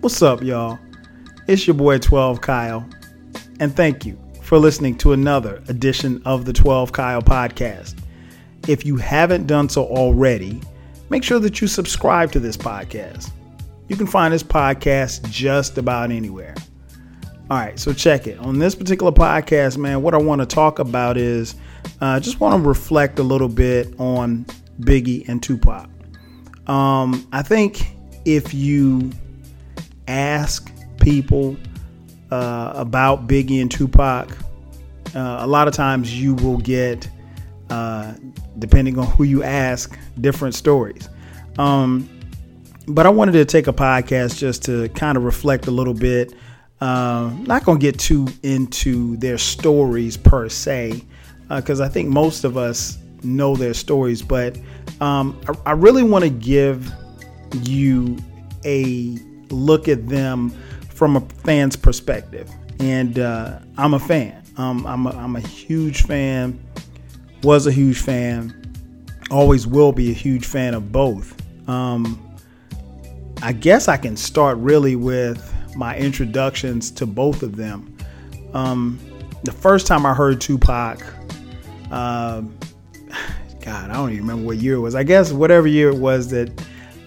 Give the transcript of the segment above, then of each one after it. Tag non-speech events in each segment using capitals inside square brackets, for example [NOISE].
What's up, y'all? It's your boy 12 Kyle, and thank you for listening to another edition of the 12 Kyle podcast. If you haven't done so already, make sure that you subscribe to this podcast. You can find this podcast just about anywhere. All right, so check it. On this particular podcast, man, what I want to talk about is I uh, just want to reflect a little bit on Biggie and Tupac. Um, I think if you ask people uh, about Biggie and Tupac, uh, a lot of times you will get, uh, depending on who you ask, different stories. Um, but I wanted to take a podcast just to kind of reflect a little bit. Uh, not going to get too into their stories per se, because uh, I think most of us know their stories, but um, I, I really want to give you a look at them from a fan's perspective. And uh, I'm a fan. Um, I'm, a, I'm a huge fan, was a huge fan, always will be a huge fan of both. Um, I guess I can start really with my introductions to both of them. Um, the first time I heard Tupac, uh, [SIGHS] God, I don't even remember what year it was. I guess whatever year it was that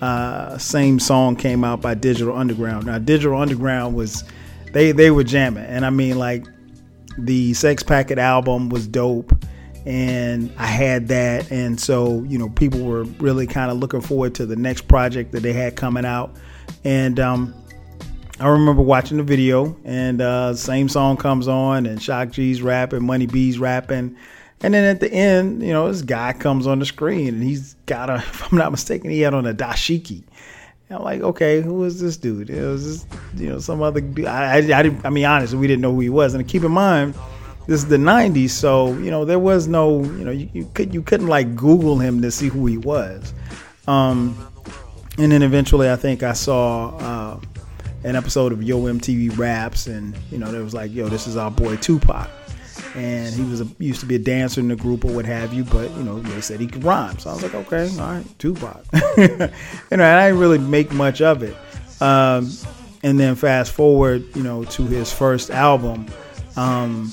uh, same song came out by Digital Underground. Now, Digital Underground was they they were jamming, and I mean like the Sex Packet album was dope, and I had that, and so you know people were really kind of looking forward to the next project that they had coming out, and um, I remember watching the video, and uh, same song comes on, and Shock G's rapping, Money B's rapping. And then at the end, you know, this guy comes on the screen and he's got a, [LAUGHS] if I'm not mistaken, he had on a dashiki. And I'm like, okay, who is this dude? It was just, you know, some other. I, I, I, didn't, I mean, honestly, we didn't know who he was. And keep in mind, this is the '90s, so you know there was no, you know, you, you could you couldn't like Google him to see who he was. Um, and then eventually, I think I saw uh, an episode of Yo MTV Raps, and you know, there was like, yo, this is our boy Tupac and he was a, used to be a dancer in the group or what have you. But you know, they said he could rhyme, so I was like, okay, all right, Tupac. [LAUGHS] you know, and I didn't really make much of it. Um, and then fast forward, you know, to his first album. Um,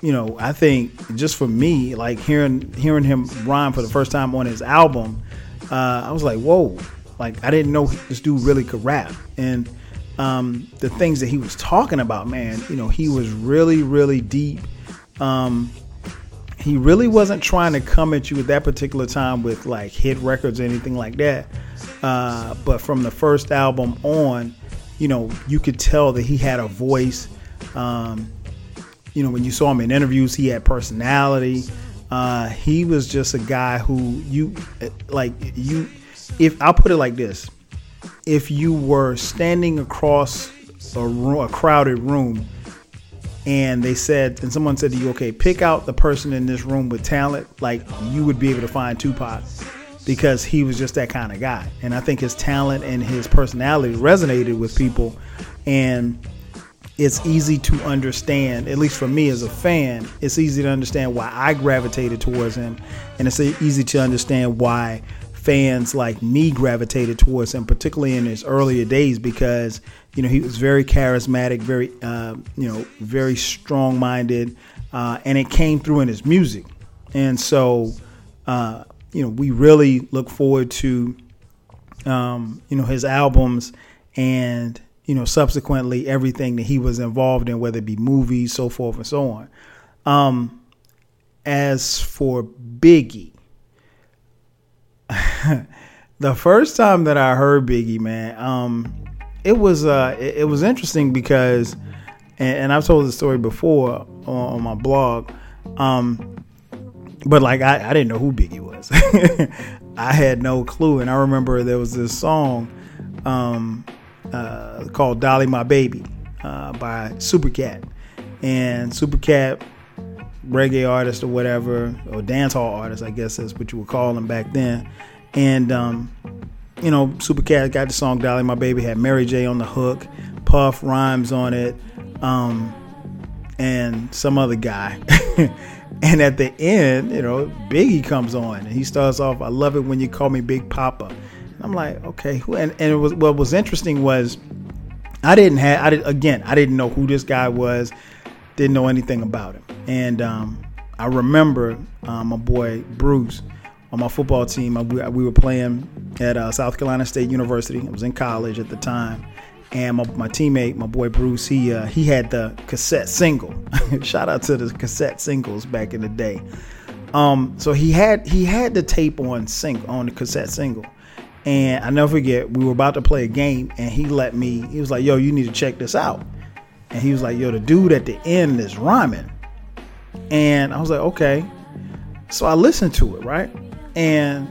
you know, I think just for me, like hearing hearing him rhyme for the first time on his album, uh, I was like, whoa! Like I didn't know this dude really could rap, and um, the things that he was talking about, man, you know, he was really, really deep um, he really wasn't trying to come at you at that particular time with like hit records or anything like that. Uh, but from the first album on, you know, you could tell that he had a voice. Um, you know, when you saw him in interviews, he had personality. Uh, he was just a guy who you like. You, if I'll put it like this, if you were standing across a, a crowded room and they said, and someone said to you, okay, pick out the person in this room with talent, like you would be able to find Tupac because he was just that kind of guy. And I think his talent and his personality resonated with people. And it's easy to understand, at least for me as a fan, it's easy to understand why I gravitated towards him. And it's easy to understand why fans like me gravitated towards him, particularly in his earlier days, because you know he was very charismatic, very uh, you know very strong minded, uh, and it came through in his music. And so uh, you know we really look forward to um, you know his albums and you know subsequently everything that he was involved in, whether it be movies, so forth and so on. Um, as for Biggie [LAUGHS] the first time that I heard Biggie, man, um, it was uh, it, it, was interesting because, and, and, I've told the story before on, on my blog, um, but like I, I didn't know who Biggie was. [LAUGHS] I had no clue, and I remember there was this song um, uh, called "Dolly My Baby" uh, by Supercat, and Supercat reggae artist or whatever, or dancehall artist, I guess that's what you would call them back then. And um, you know, Supercat got the song "Dolly My Baby," had Mary J on the hook, Puff rhymes on it, um, and some other guy. [LAUGHS] and at the end, you know, Biggie comes on and he starts off, "I love it when you call me Big Papa." And I'm like, okay. And, and it was what was interesting was I didn't have. I did again. I didn't know who this guy was. Didn't know anything about him. And um, I remember um, my boy Bruce on my football team. We, we were playing at uh, South Carolina State University. I was in college at the time, and my, my teammate, my boy Bruce, he uh, he had the cassette single. [LAUGHS] Shout out to the cassette singles back in the day. Um, so he had he had the tape on sync on the cassette single, and I never forget we were about to play a game, and he let me. He was like, "Yo, you need to check this out," and he was like, "Yo, the dude at the end is rhyming," and I was like, "Okay." So I listened to it, right? And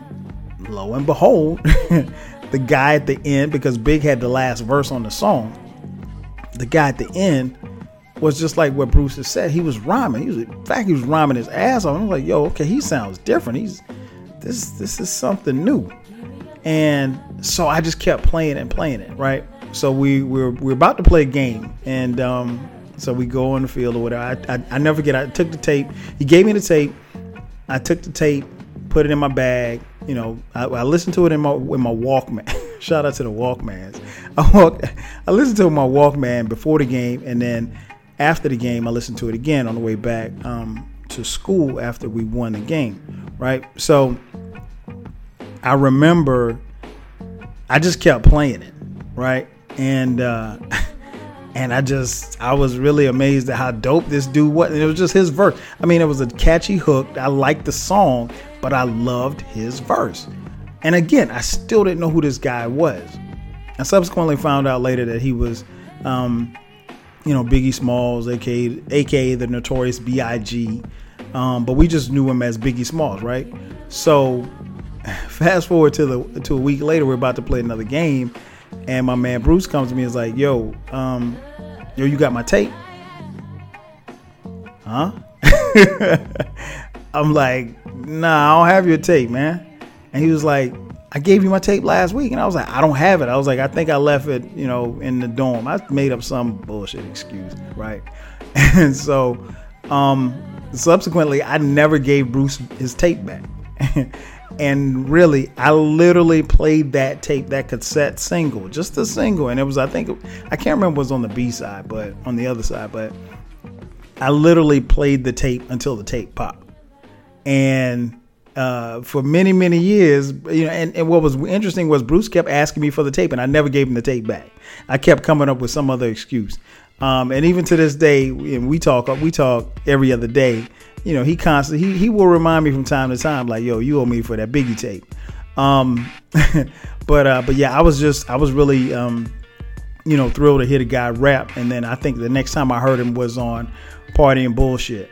lo and behold, [LAUGHS] the guy at the end, because Big had the last verse on the song, the guy at the end was just like what Bruce has said. He was rhyming. He was, in fact, he was rhyming his ass off. I was like, yo, okay, he sounds different. He's this this is something new. And so I just kept playing and playing it, right? So we we're we're about to play a game, and um, so we go on the field or whatever. I, I, I never forget. I took the tape. He gave me the tape. I took the tape, put it in my bag. You know, I, I listened to it in my in my Walkman. [LAUGHS] Shout out to the Walkmans. [LAUGHS] I walk, I listened to my Walkman before the game, and then after the game, I listened to it again on the way back um, to school after we won the game. Right. So I remember I just kept playing it. Right. And uh, [LAUGHS] and I just I was really amazed at how dope this dude was. And it was just his verse. I mean, it was a catchy hook. I liked the song, but I loved his verse. And again, I still didn't know who this guy was. I subsequently found out later that he was, um, you know, Biggie Smalls, aka, aka the notorious B.I.G. Um, but we just knew him as Biggie Smalls, right? So, [LAUGHS] fast forward to the to a week later, we're about to play another game, and my man Bruce comes to me and is like, "Yo, um, yo, you got my tape? Huh?" [LAUGHS] I'm like, "Nah, I don't have your tape, man." And he was like, "I gave you my tape last week," and I was like, "I don't have it." I was like, "I think I left it, you know, in the dorm." I made up some bullshit excuse, right? [LAUGHS] And so, um, subsequently, I never gave Bruce his tape back. [LAUGHS] and really i literally played that tape that cassette single just a single. And it was i think i can't remember was on the b side but on the other side but i literally played the tape until the tape popped. And uh, for many many years you know and, and what was interesting was bruce kept asking me for the tape and i never gave him the tape back. I kept coming up with some other excuse. Um, and even to this day we talk we talk every other day you know, he constantly he he will remind me from time to time, like, yo, you owe me for that Biggie tape. Um, [LAUGHS] but uh, but yeah, I was just I was really um, you know, thrilled to hear the guy rap. And then I think the next time I heard him was on Party and Bullshit.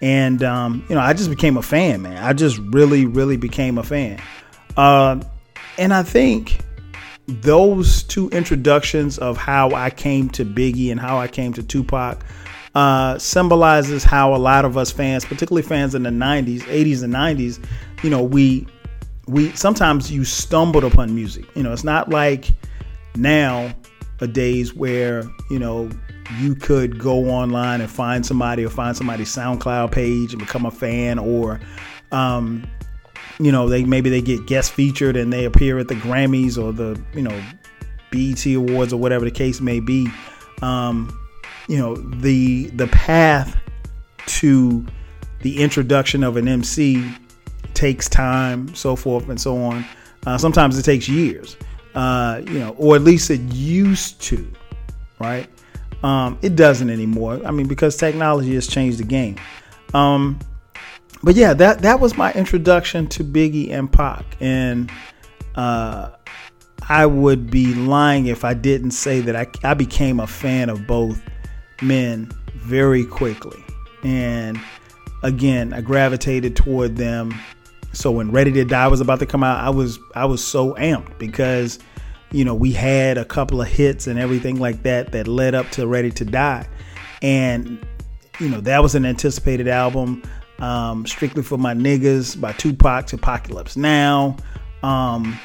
And um, you know, I just became a fan, man. I just really, really became a fan. Uh, and I think those two introductions of how I came to Biggie and how I came to Tupac uh, symbolizes how a lot of us fans, particularly fans in the 90s, 80s, and 90s, you know, we we sometimes you stumbled upon music. You know, it's not like now a days where you know you could go online and find somebody or find somebody's SoundCloud page and become a fan, or um, you know they maybe they get guest featured and they appear at the Grammys or the you know BET Awards or whatever the case may be. Um, you know the the path to the introduction of an MC takes time, so forth and so on. Uh, sometimes it takes years, uh, you know, or at least it used to, right? Um, it doesn't anymore. I mean, because technology has changed the game. Um, but yeah, that that was my introduction to Biggie and Pac, and uh, I would be lying if I didn't say that I, I became a fan of both men very quickly. And again, I gravitated toward them. So when Ready to Die was about to come out, I was I was so amped because you know, we had a couple of hits and everything like that that led up to Ready to Die. And you know, that was an anticipated album. Um, Strictly for My Niggas by Tupac Apocalypse Now. Um,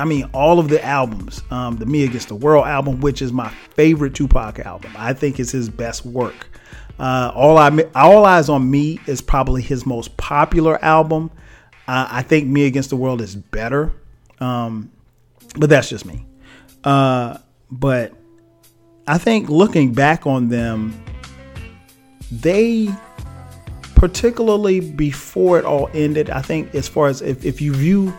I mean, all of the albums, um, the Me Against the World album, which is my favorite Tupac album. I think it's his best work. Uh, all I All Eyez on Me is probably his most popular album. Uh, I think Me Against the World is better, um, but that's just me. Uh, but I think looking back on them, they particularly before it all ended, I think as far as if, if you view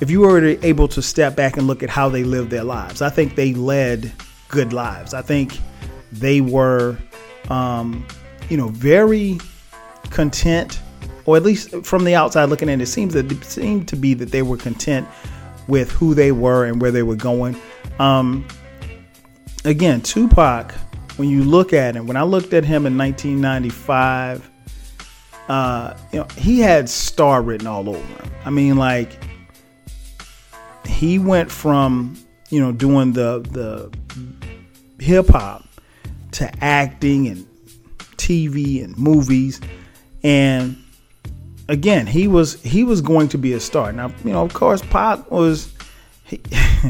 if you were able to step back and look at how they lived their lives, I think they led good lives. I think they were um, you know, very content, or at least from the outside looking in, it seems that it seemed to be that they were content with who they were and where they were going. Um, again, Tupac, when you look at him, when I looked at him in 1995, uh, you know, he had star written all over him. I mean, like he went from you know doing the the hip hop to acting and TV and movies, and again, he was he was going to be a star. Now, you know, of course, Pac was he,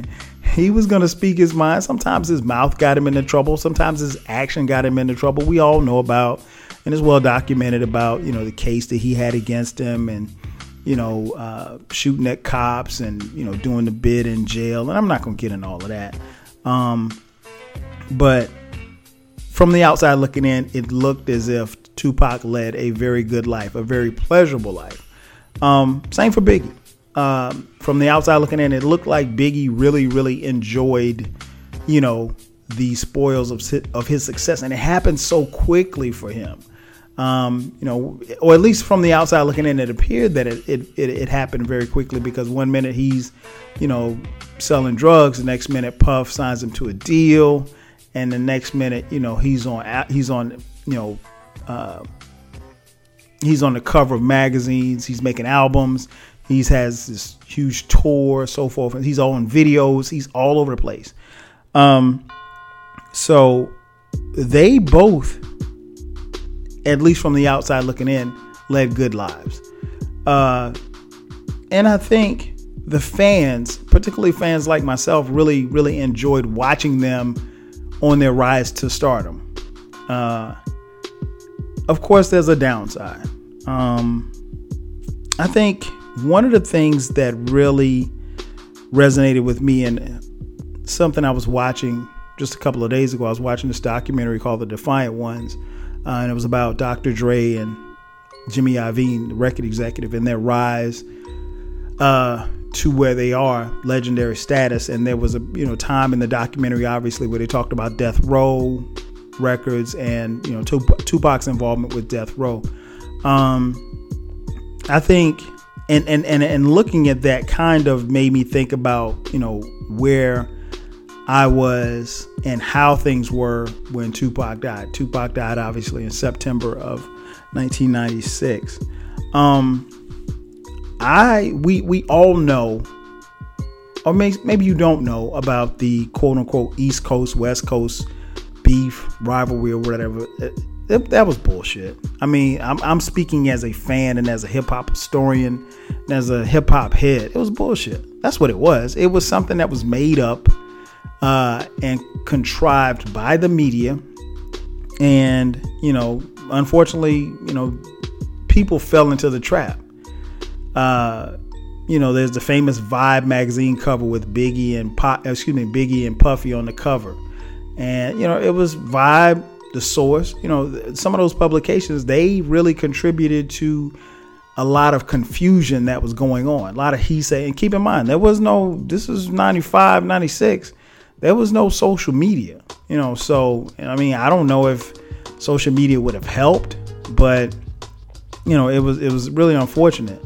[LAUGHS] he was going to speak his mind. Sometimes his mouth got him into trouble. Sometimes his action got him into trouble. We all know about, and it's well documented about you know the case that he had against him and you know uh, shooting at cops and you know doing the bid in jail. And I'm not going to get into all of that. Um, but from the outside looking in, it looked as if Tupac led a very good life, a very pleasurable life. Um, same for Biggie. Um, from the outside looking in, it looked like Biggie really, really enjoyed, you know, the spoils of of his success, and it happened so quickly for him. Um, you know, or at least from the outside looking in, it appeared that it, it, it, it, happened very quickly because one minute he's, you know, selling drugs, the next minute Puff signs him to a deal and the next minute, you know, he's on he's on you know uh, he's on the cover of magazines. He's making albums. He has this huge tour, so forth. And he's all in videos. He's all over the place. Um, so they both, at least from the outside looking in, led good lives. Uh, and I think the fans, particularly fans like myself, really, really enjoyed watching them on their rise to stardom. Uh, of course, there's a downside. Um, I think one of the things that really resonated with me and something I was watching just a couple of days ago, I was watching this documentary called The Defiant Ones, uh, and it was about Dr. Dre and Jimmy Iovine, the record executive, and their rise uh, to where they are, legendary status. And there was a you know time in the documentary, obviously, where they talked about Death Row records and you know Tupac's involvement with Death Row. Um, I think, and and and and looking at that kind of made me think about you know where I was and how things were when Tupac died. Tupac died obviously in September of 1996. Um, I we we all know, or maybe maybe you don't know about the quote unquote East Coast West Coast beef rivalry or whatever. It, that was bullshit. I mean, I'm, I'm speaking as a fan and as a hip hop historian and as a hip hop head. It was bullshit. That's what it was. It was something that was made up uh, and contrived by the media. And, you know, unfortunately, you know, people fell into the trap. Uh, you know, there's the famous Vibe magazine cover with Biggie and Pop, excuse me, Biggie and Puffy on the cover, and you know, it was Vibe, the source. You know, some of those publications they really contributed to a lot of confusion that was going on, a lot of he say. And keep in mind, there was no. This is 95, 96. There was no social media. You know, so I mean, I don't know if social media would have helped, but you know, it was it was really unfortunate.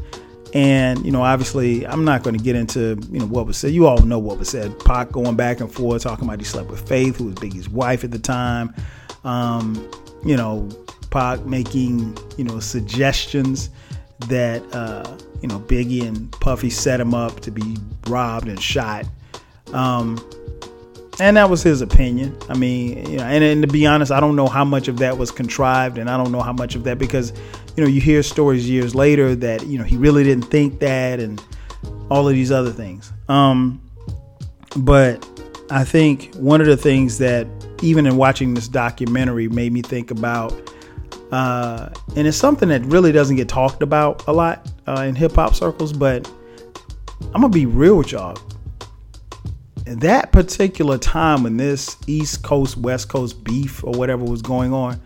And you know, obviously, I'm not going to get into you know what was said. You all know what was said. Pac going back and forth talking about he slept with Faith, who was Biggie's wife at the time. Um, you know, Pac making you know suggestions that uh, you know Biggie and Puffy set him up to be robbed and shot. Um, and that was his opinion. I mean, you know, and, and to be honest, I don't know how much of that was contrived, and I don't know how much of that because you know, you hear stories years later that, you know, he really didn't think that and all of these other things. Um, but I think one of the things that, even in watching this documentary, made me think about, uh, and it's something that really doesn't get talked about a lot uh, in hip hop circles, but I'm gonna be real with y'all. That particular time when this East Coast, West Coast beef or whatever was going on,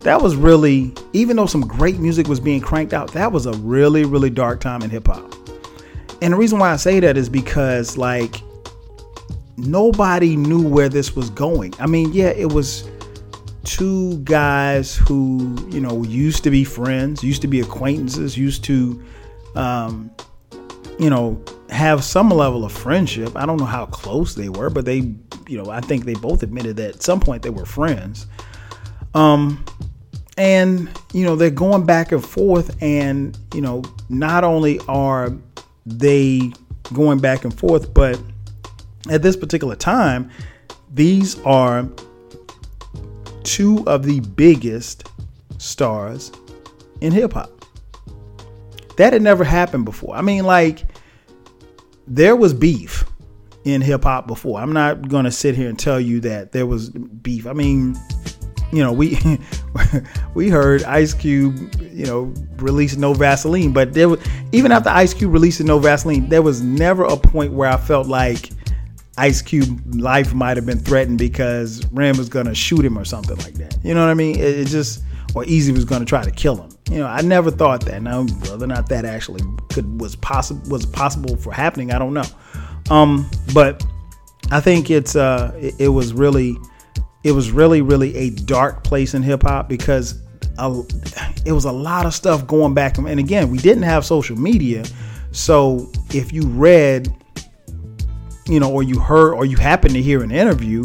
that was really, even though some great music was being cranked out, that was a really, really dark time in hip hop. And the reason why I say that is because, like, nobody knew where this was going. I mean, yeah, it was two guys who, you know, used to be friends, used to be acquaintances, used to, um, you know, have some level of friendship. I don't know how close they were, but they, you know, I think they both admitted that at some point they were friends. Um, and you know they're going back and forth, and you know not only are they going back and forth, but at this particular time, these are two of the biggest stars in hip hop. That had never happened before. I mean, like, there was beef in hip hop before. I'm not going to sit here and tell you that there was beef. I mean, you know, we [LAUGHS] we heard Ice Cube, you know, release No Vaseline, but there was even after Ice Cube released No Vaseline, there was never a point where I felt like Ice Cube life might have been threatened because Ren was gonna shoot him or something like that. You know what I mean? It, it just or Eazy was gonna try to kill him. You know, I never thought that. Now, whether or not that actually could was possible was possible for happening, I don't know. Um, but I think it's uh, it, it was really it was really really a dark place in hip hop because a, it was a lot of stuff going back and again we didn't have social media so if you read you know or you heard or you happen to hear an interview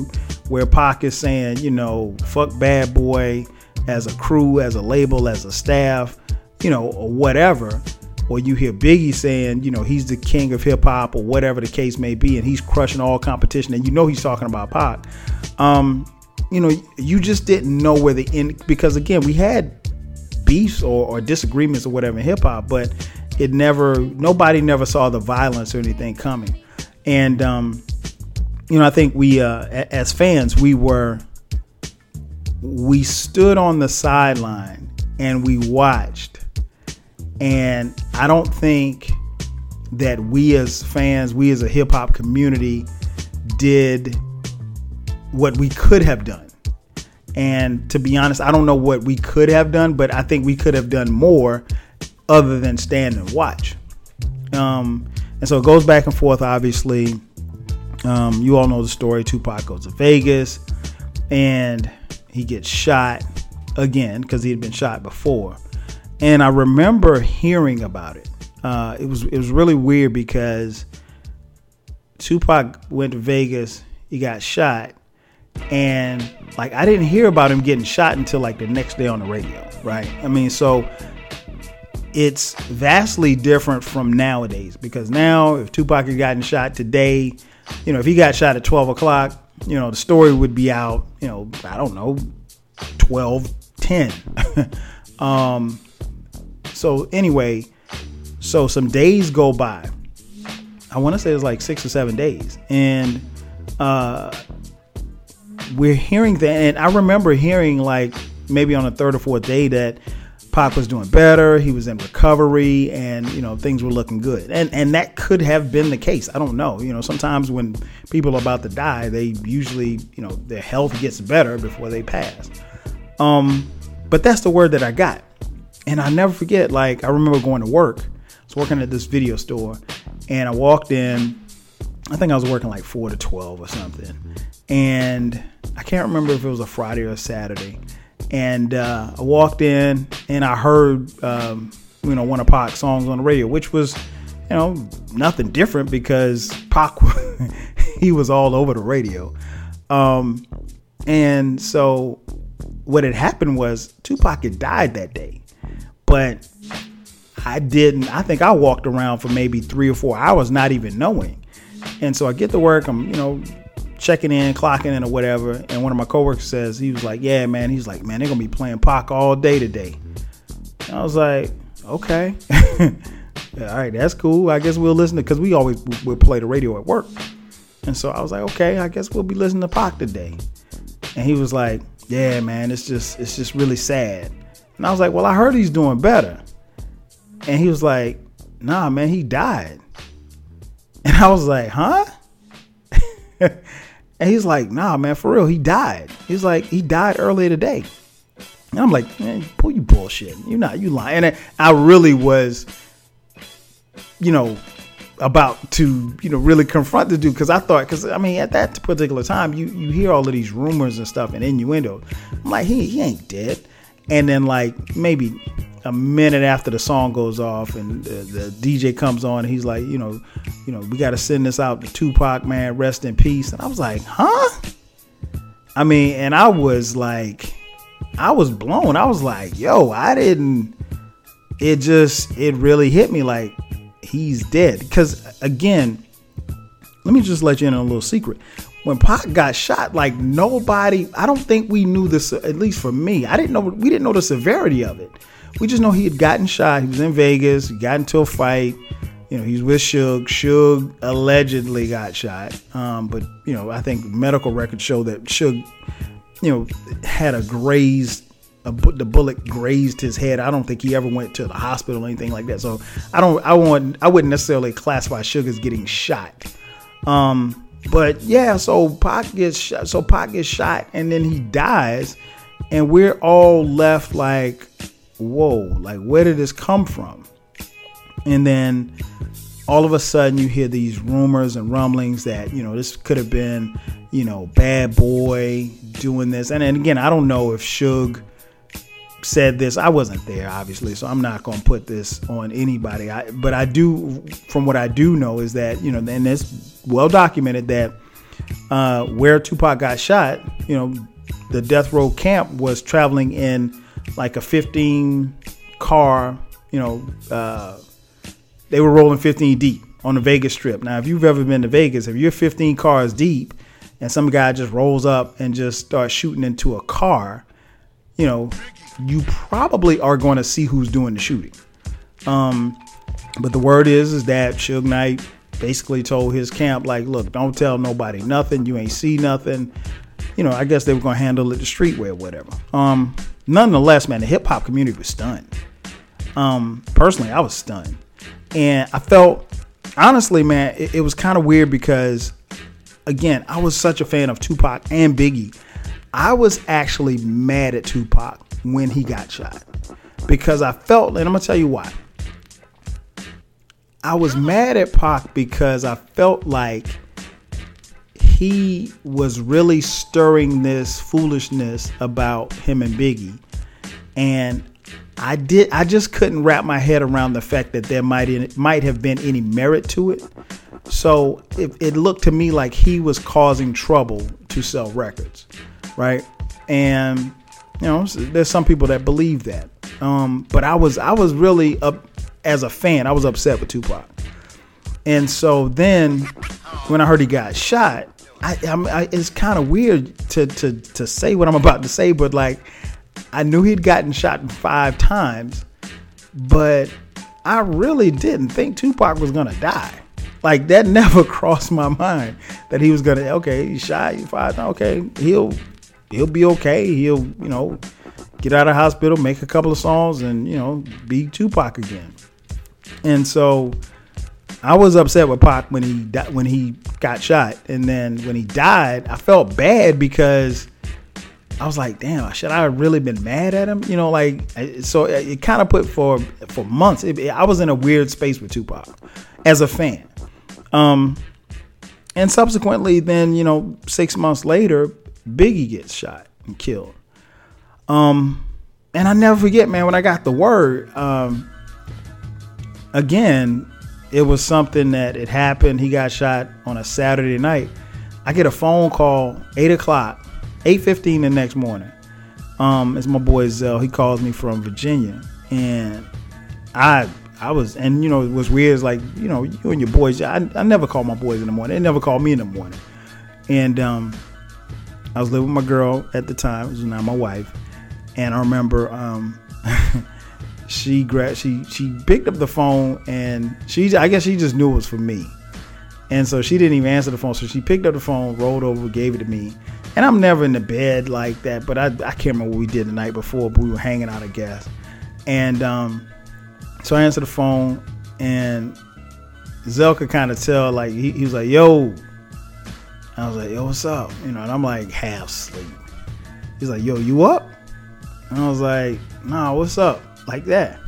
where Pac is saying you know fuck bad boy as a crew as a label as a staff you know or whatever or you hear Biggie saying, you know, he's the king of hip hop or whatever the case may be, and he's crushing all competition, and you know he's talking about Pac. Um, you know, you just didn't know where the end because again, we had beefs or, or disagreements or whatever in hip hop, but it never nobody never saw the violence or anything coming. And um, you know, I think we uh, as fans we were we stood on the sideline and we watched. And I don't think that we as fans, we as a hip hop community did what we could have done. And to be honest, I don't know what we could have done, but I think we could have done more other than stand and watch. Um, and so it goes back and forth, obviously. Um, you all know the story. Tupac goes to Vegas and he gets shot again because he had been shot before. And I remember hearing about it. Uh, it was it was really weird because Tupac went to Vegas, he got shot, and like I didn't hear about him getting shot until like the next day on the radio, right? I mean, so it's vastly different from nowadays because now if Tupac had gotten shot today, you know, if he got shot at 12 o'clock, you know, the story would be out, you know, I don't know, 12, 10. [LAUGHS] um, so anyway, so some days go by. I want to say it's like six or seven days. And uh, we're hearing that, and I remember hearing like maybe on the third or fourth day that Pac was doing better. He was in recovery, and you know things were looking good. And and that could have been the case. I don't know. You know, sometimes when people are about to die, they usually you know their health gets better before they pass. Um, but that's the word that I got, and I never forget. Like I remember going to work. I was working at this video store, and I walked in. I think I was working like four to twelve or something, and I can't remember if it was a Friday or a Saturday. And uh, I walked in and I heard, um, you know, one of Pac's songs on the radio, which was, you know, nothing different because Pac, [LAUGHS] he was all over the radio. Um, and so what had happened was Tupac had died that day, but I didn't. I think I walked around for maybe three or four hours, not even knowing. And so I get to work. I'm, you know, checking in, clocking in, or whatever. And one of my coworkers says, he was like, Yeah, man. He's like, Man, they're going to be playing Pac all day today. And I was like, Okay. [LAUGHS] all right, that's cool. I guess we'll listen to, because we always will play the radio at work. And so I was like, Okay, I guess we'll be listening to Pac today. And he was like, Yeah, man, it's just, it's just really sad. And I was like, Well, I heard he's doing better. And he was like, Nah, man, he died. [LAUGHS] And I was like, Huh? [LAUGHS] and he's like, nah, man, for real, he died. He's like, he died earlier today. And I'm like, man, pull you bullshit. You're not, you lying. And I really was, you know, about to, you know, really confront the dude because I thought, because I mean, at that particular time, you you hear all of these rumors and stuff and innuendo. I'm like, he he ain't dead. And then like maybe a minute after the song goes off and the, the DJ comes on, and he's like, you know, you know, we got to send this out to Tupac, man, rest in peace. And I was like, huh? I mean, and I was like, I was blown. I was like, yo, I didn't. It just, it really hit me like he's dead. Because again, let me just let you in on a little secret. When Pac got shot, like nobody, I don't think we knew this. At least for me, I didn't know. We didn't know the severity of it. We just know he had gotten shot. He was in Vegas. He got into a fight. You know, he's with Suge. Suge allegedly got shot. Um, but you know, I think medical records show that Suge, you know, had a grazed a, the bullet grazed his head. I don't think he ever went to the hospital or anything like that. So I don't. I want. I wouldn't necessarily classify Suge as getting shot. Um, but yeah. So Pac gets shot. So Pac gets shot, and then he dies, and we're all left like, whoa! Like where did this come from? And then all of a sudden you hear these rumors and rumblings that you know this could have been you know bad boy doing this and, and again i don't know if Suge said this. I wasn't there, obviously, so I'm not going to put this on anybody. I, but I do, from what I do know, is that you know, and it's well documented that uh, where Tupac got shot, you know, the death row camp was traveling in like a 15 car. You know, uh, they were rolling 15 deep on the Vegas Strip. Now, if you've ever been to Vegas, if you're 15 cars deep and some guy just rolls up and just starts shooting into a car, you know, you probably are going to see who's doing the shooting. Um, but the word is is that Suge Knight basically told his camp like, look, don't tell nobody nothing. You ain't see nothing. You know, I guess they were gonna handle it the street way or whatever. Um, nonetheless, man, the hip hop community was stunned. Um, personally, I was stunned, and I felt honestly, man, it, it was kind of weird because again, I was such a fan of Tupac and Biggie. I was actually mad at Tupac when he got shot because I felt, and I'm gonna tell you why. I was mad at Pac because I felt like he was really stirring this foolishness about him and Biggie, and I did. I just couldn't wrap my head around the fact that there might might have been any merit to it. So it, it looked to me like he was causing trouble to sell records, right? And you know, there's some people that believe that. Um, but I was I was really up as a fan. I was upset with Tupac, and so then when I heard he got shot, I, I it's kind of weird to to to say what I'm about to say, but like I knew he'd gotten shot five times, but I really didn't think Tupac was gonna die. Like that [LAUGHS] never crossed my mind that he was gonna. Okay, he shot five. Okay, he'll he'll be okay. He'll, you know, get out of hospital, make a couple of songs, and you know, be Tupac again. And so, I was upset with Pac when he when he got shot, and then when he died, I felt bad because I was like, damn, should I have really been mad at him? You know, like so it, it kind of put for for months. It, I was in a weird space with Tupac as a fan. Um, and subsequently, then you know, six months later, Biggie gets shot and killed. Um, and I never forget, man, when I got the word, um, again, it was something that it happened. He got shot on a Saturday night. I get a phone call, eight o'clock, eight fifteen the next morning. Um, it's my boy Zell. He calls me from Virginia, and I I was, and you know, it was weird. It's like you know, you and your boys. I, I never call my boys in the morning. They never call me in the morning. And um, I was living with my girl at the time, is now my wife, and I remember um, [LAUGHS] she gra- she she picked up the phone and she I guess she just knew it was for me, and so she didn't even answer the phone. So she picked up the phone, rolled over, gave it to me, and I'm never in the bed like that. But I I can't remember what we did the night before, but we were hanging out, I guess, and um, so I answered the phone and Zell could kind of tell like he, he was like, "Yo." I was like, yo, what's up? You know, and I'm like half asleep. He's like, yo, you up? And I was like, nah, what's up? Like that.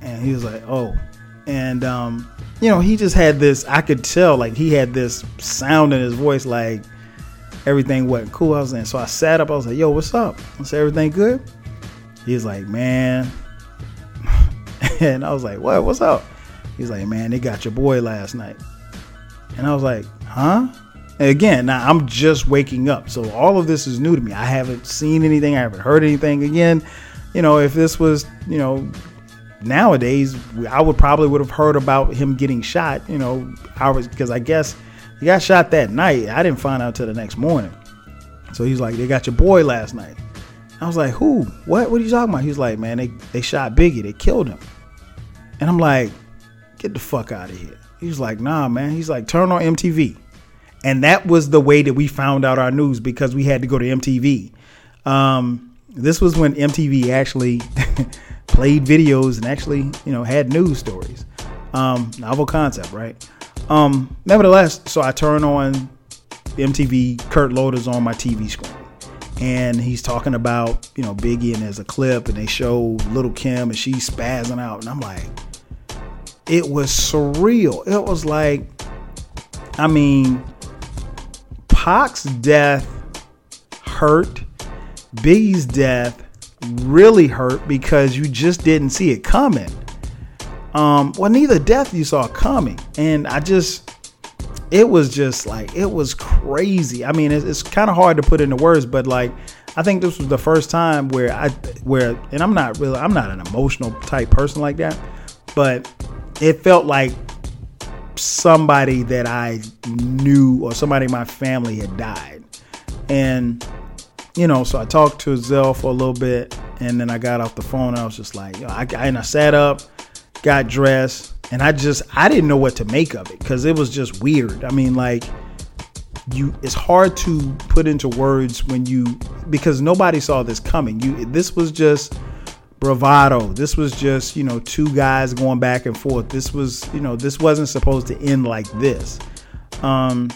And he was like, oh. And um, you know, he just had this, I could tell like he had this sound in his voice like everything wasn't cool. I was saying, so I sat up, I was like, yo, what's up? I said, everything good? He's like, man. [LAUGHS] and I was like, what? What's up? He's like, man, they got your boy last night. And I was like, huh? And again, now I'm just waking up. So all of this is new to me. I haven't seen anything. I haven't heard anything. Again, you know, if this was, you know, nowadays, I would probably would have heard about him getting shot, you know, hours because I guess he got shot that night. I didn't find out till the next morning. So he's like, they got your boy last night. I was like, who? What? What are you talking about? He's like, man, they, they shot Biggie. They killed him. And I'm like, get the fuck out of here. He's like, nah, man. He's like, turn on MTV. And that was the way that we found out our news because we had to go to MTV. Um, this was when MTV actually [LAUGHS] played videos and actually, you know, had news stories. Um, novel concept, right? Um, nevertheless, so I turn on MTV. Kurt Loder's on my TV screen, and he's talking about you know Biggie, and there's a clip, and they show Little Kim, and she's spazzing out, and I'm like, it was surreal. It was like, I mean, Pac's death hurt. Biggie's death really hurt because you just didn't see it coming. Um, well, neither death you saw coming, and I just, it was just like it was crazy. I mean, it's, it's kind of hard to put into words, but like, I think this was the first time where I, where, and I'm not really, I'm not an emotional type person like that, but it felt like somebody that I knew or somebody in my family had died. And, you know, so I talked to Zell for a little bit and then I got off the phone I was just like, I, I, and I sat up, got dressed, and I just, I didn't know what to make of it because it was just weird. I mean, like, you, it's hard to put into words when you, because nobody saw this coming. You, this was just, bravado. This was just, you know, two guys going back and forth. This was, you know, this wasn't supposed to end like this. Um,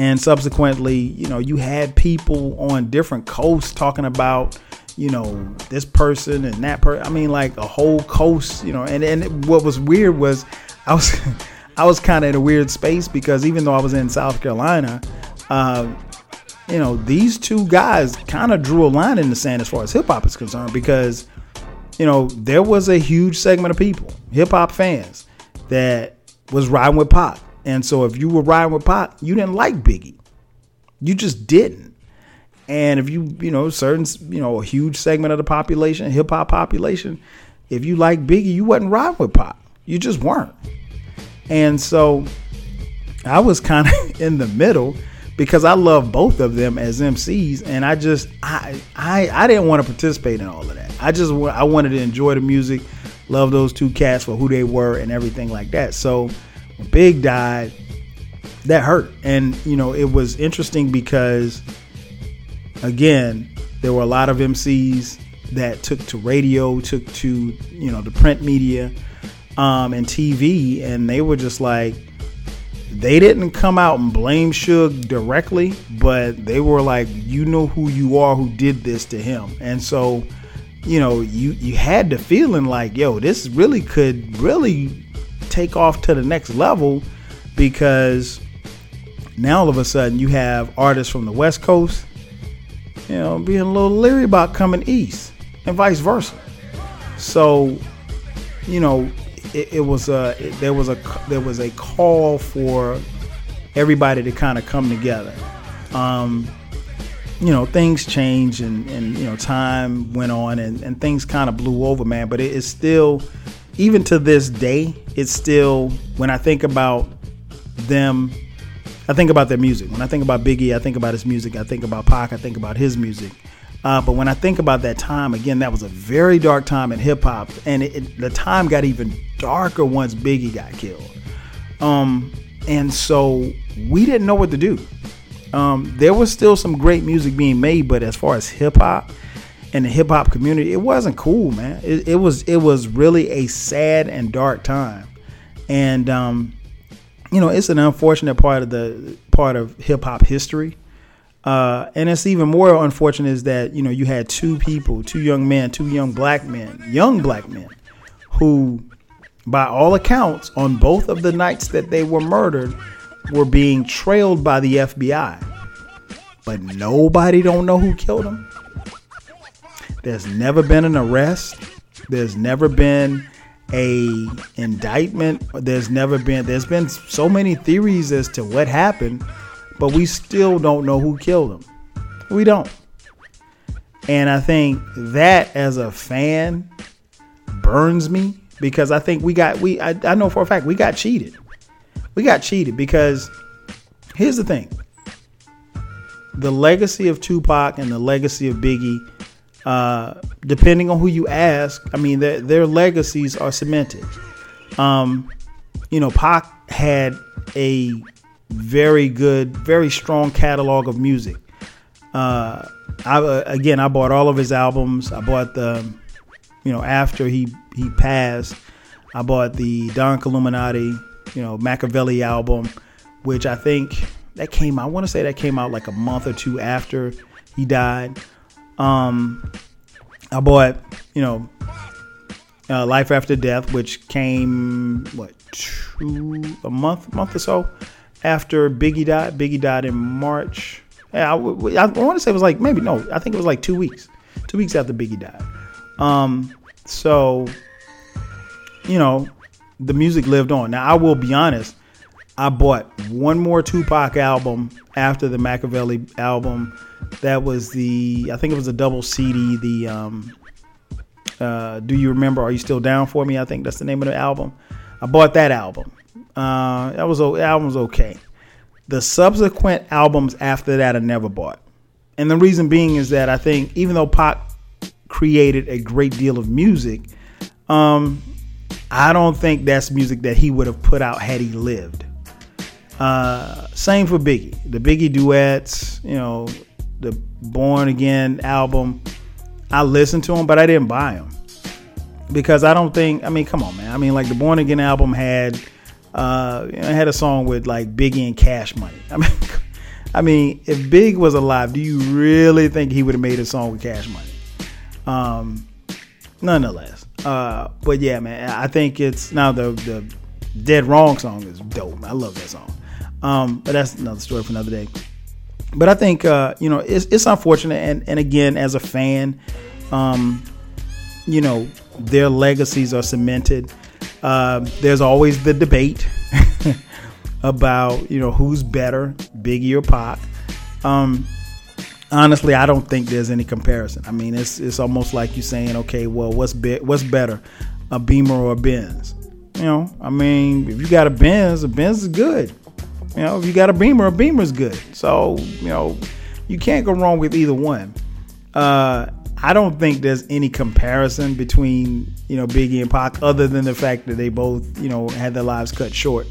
and subsequently, you know, you had people on different coasts talking about, you know, this person and that person. I mean, like a whole coast, you know. And and what was weird was, I was, [LAUGHS] I was kind of in a weird space because even though I was in South Carolina, uh, you know, these two guys kind of drew a line in the sand as far as hip hop is concerned because, you know, there was a huge segment of people, hip hop fans, that was riding with Pac. And so if you were riding with Pac, you didn't like Biggie. You just didn't. And if you, you know, certain, you know, a huge segment of the population, hip hop population, if you like Biggie, you wasn't riding with Pac. You just weren't. And so I was [LAUGHS] kind of in the middle because I love both of them as MCs, and I just I I I didn't want to participate in all of that. I just I wanted to enjoy the music, love those two cats for who they were and everything like that. So Big died, that hurt, and you know it was interesting because again there were a lot of MCs that took to radio, took to you know the print media, um, and TV, and they were just like they didn't come out and blame Suge directly, but they were like, you know who you are who did this to him. And so, you know, you you had the feeling like, yo, this really could really take off to the next level because now all of a sudden you have artists from the West Coast, you know, being a little leery about coming east and vice versa. So, you know, it, it was a it, there was a there was a call for everybody to kind of come together. Um, you know, things changed and, and you know, time went on and, and things kind of blew over, man. But it is still, even to this day, it's still, when I think about them, I think about their music. When I think about Biggie, I think about his music. I think about Pac, I think about his music. Uh, but when I think about that time, again, that was a very dark time in hip hop, and it, it, the time got even darker once Biggie got killed. Um, and so we didn't know what to do. Um, there was still some great music being made, but as far as hip hop and the hip hop community, it wasn't cool, man. It, it, was it was really a sad and dark time, and um, you know, it's an unfortunate part of the part of hip hop history. Uh, and it's even more unfortunate is that you know you had two people, two young men, two young black men, young black men, who, by all accounts, on both of the nights that they were murdered, were being trailed by the FBI. But nobody don't know who killed them. There's never been an arrest. There's never been a indictment. There's never been there's been so many theories as to what happened, but we still don't know who killed him. We don't. And I think that as a fan burns me because I think we got we I, I know for a fact we got cheated. We got cheated because here's the thing. The legacy of Tupac and the legacy of Biggie uh, depending on who you ask, I mean, their, their legacies are cemented. Um, you know, Pac had a very good, very strong catalog of music. Uh, I, uh, again, I bought all of his albums. I bought the, you know, after he he passed, I bought the Don Killuminati, you know, Makaveli album, which I think that came. I want to say that came out like a month or two after he died. Um, I bought, you know, uh, Life After Death, which came what two a month, month or so after Biggie died. Biggie died in March. Yeah, I, I, I want to say it was like maybe no, I think it was like two weeks, two weeks after Biggie died. Um, so you know, the music lived on. Now I will be honest, I bought one more Tupac album after the Makaveli album that was the I think it was a double CD. The um, uh, Do you remember? Are you still down for me? I think that's the name of the album. I bought that album. Uh, that was the album was okay. The subsequent albums after that I never bought, and the reason being is that I think even though Pac created a great deal of music, um, I don't think that's music that he would have put out had he lived. Uh, same for Biggie. The Biggie duets, you know, the Born Again album. I listened to them, but I didn't buy them because I don't think. I mean, come on, man. I mean, like the Born Again album had, uh, you know, had a song with like Biggie and Cash Money. [LAUGHS] I mean, I mean, if Big was alive, do you really think he would have made a song with Cash Money? Um, nonetheless, uh, but yeah, man, I think it's now the the Dead Wrong song is dope. I love that song. Um, but that's another story for another day but I think uh, you know it's, it's unfortunate, and and again, as a fan, um, you know their legacies are cemented. Uh, there's always the debate [LAUGHS] about you know who's better, Biggie or Pac. Um, honestly, I don't think there's any comparison. I mean, it's it's almost like you saying, okay, well, what's be- what's better, a Beamer or a Benz? You know, I mean, if you got a Benz, a Benz is good. You know, if you got a Beamer, a Beamer's good. So, you know, you can't go wrong with either one. Uh, I don't think there's any comparison between, you know, Biggie and Pac other than the fact that they both, you know, had their lives cut short.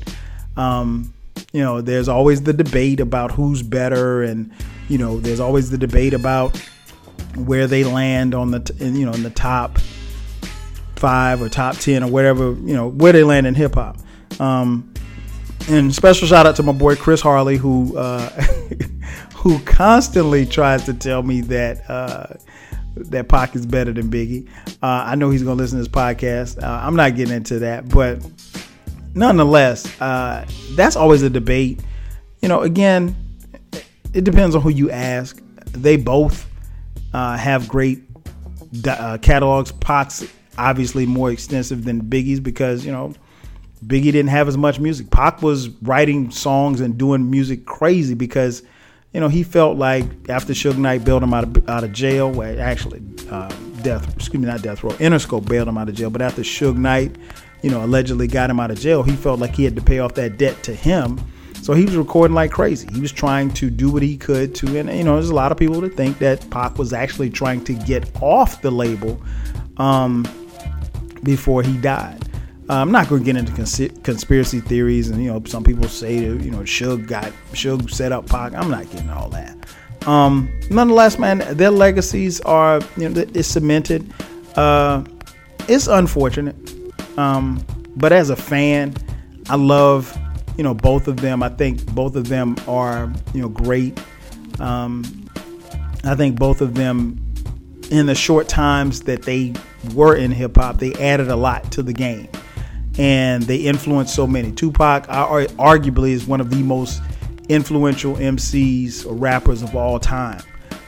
Um, you know, there's always the debate about who's better and, you know, there's always the debate about where they land on the, you know, in the top five or top 10 or whatever, you know, where they land in hip hop. Um, and special shout out to my boy Chris Harley, who uh, [LAUGHS] who constantly tries to tell me that uh, that Pac is better than Biggie. Uh, I know he's gonna listen to this podcast. Uh, I'm not getting into that, but nonetheless, uh, that's always a debate. You know, again, it depends on who you ask. They both uh, have great catalogs. Pac's obviously more extensive than Biggie's because you know Biggie didn't have as much music. Pac was writing songs and doing music crazy because, you know, he felt like after Suge Knight bailed him out of, out of jail, well, actually, uh, death, excuse me, not death row, Interscope bailed him out of jail, but after Suge Knight, you know, allegedly got him out of jail, he felt like he had to pay off that debt to him. So he was recording like crazy. He was trying to do what he could to, and you know, there's a lot of people that think that Pac was actually trying to get off the label um, before he died. I'm not going to get into cons- conspiracy theories, and you know, some people say that you know Suge got Suge set up Pac. I'm not getting all that. Um, nonetheless, man, their legacies are you know it's cemented. Uh, it's unfortunate, um, but as a fan, I love you know, both of them. I think both of them are, you know, great. Um, I think both of them, in the short times that they were in hip hop, they added a lot to the game, and they influenced so many. Tupac, arguably, is one of the most influential MCs or rappers of all time.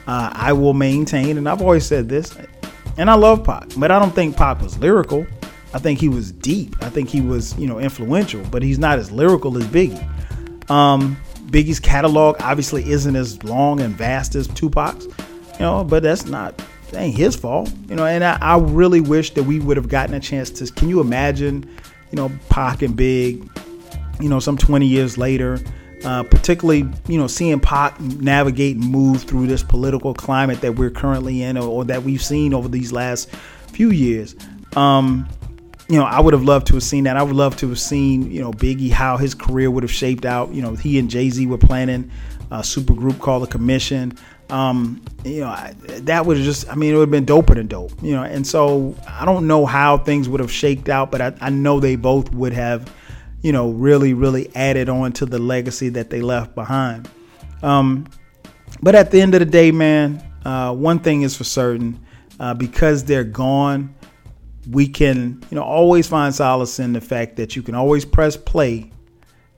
Uh, I will maintain, and I've always said this, and I love Pac, but I don't think Pac was lyrical. I think he was deep. I think he was, you know, influential, but he's not as lyrical as Biggie. Um, Biggie's catalog obviously isn't as long and vast as Tupac's, you know, but that's not that ain't his fault, you know. And I, I really wish that we would have gotten a chance to. Can you imagine, you know, Pac and Big, you know, some 20 years later, uh, particularly, you know, seeing Pac navigate and move through this political climate that we're currently in, or, or that we've seen over these last few years. Um, you know, I would have loved to have seen that. I would love to have seen, you know, Biggie, how his career would have shaped out. You know, he and Jay Z were planning a super group called the Commission. Um, you know, I, that would have just, I mean, it would have been doper than dope, you know. And so I don't know how things would have shaked out, but I, I know they both would have, you know, really, really added on to the legacy that they left behind. Um, but at the end of the day, man, uh, one thing is for certain uh, because they're gone we can, you know, always find solace in the fact that you can always press play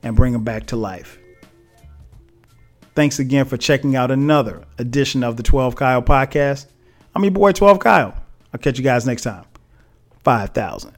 and bring them back to life. Thanks again for checking out another edition of the 12 Kyle podcast. I'm your boy 12 Kyle. I'll catch you guys next time. 5,000.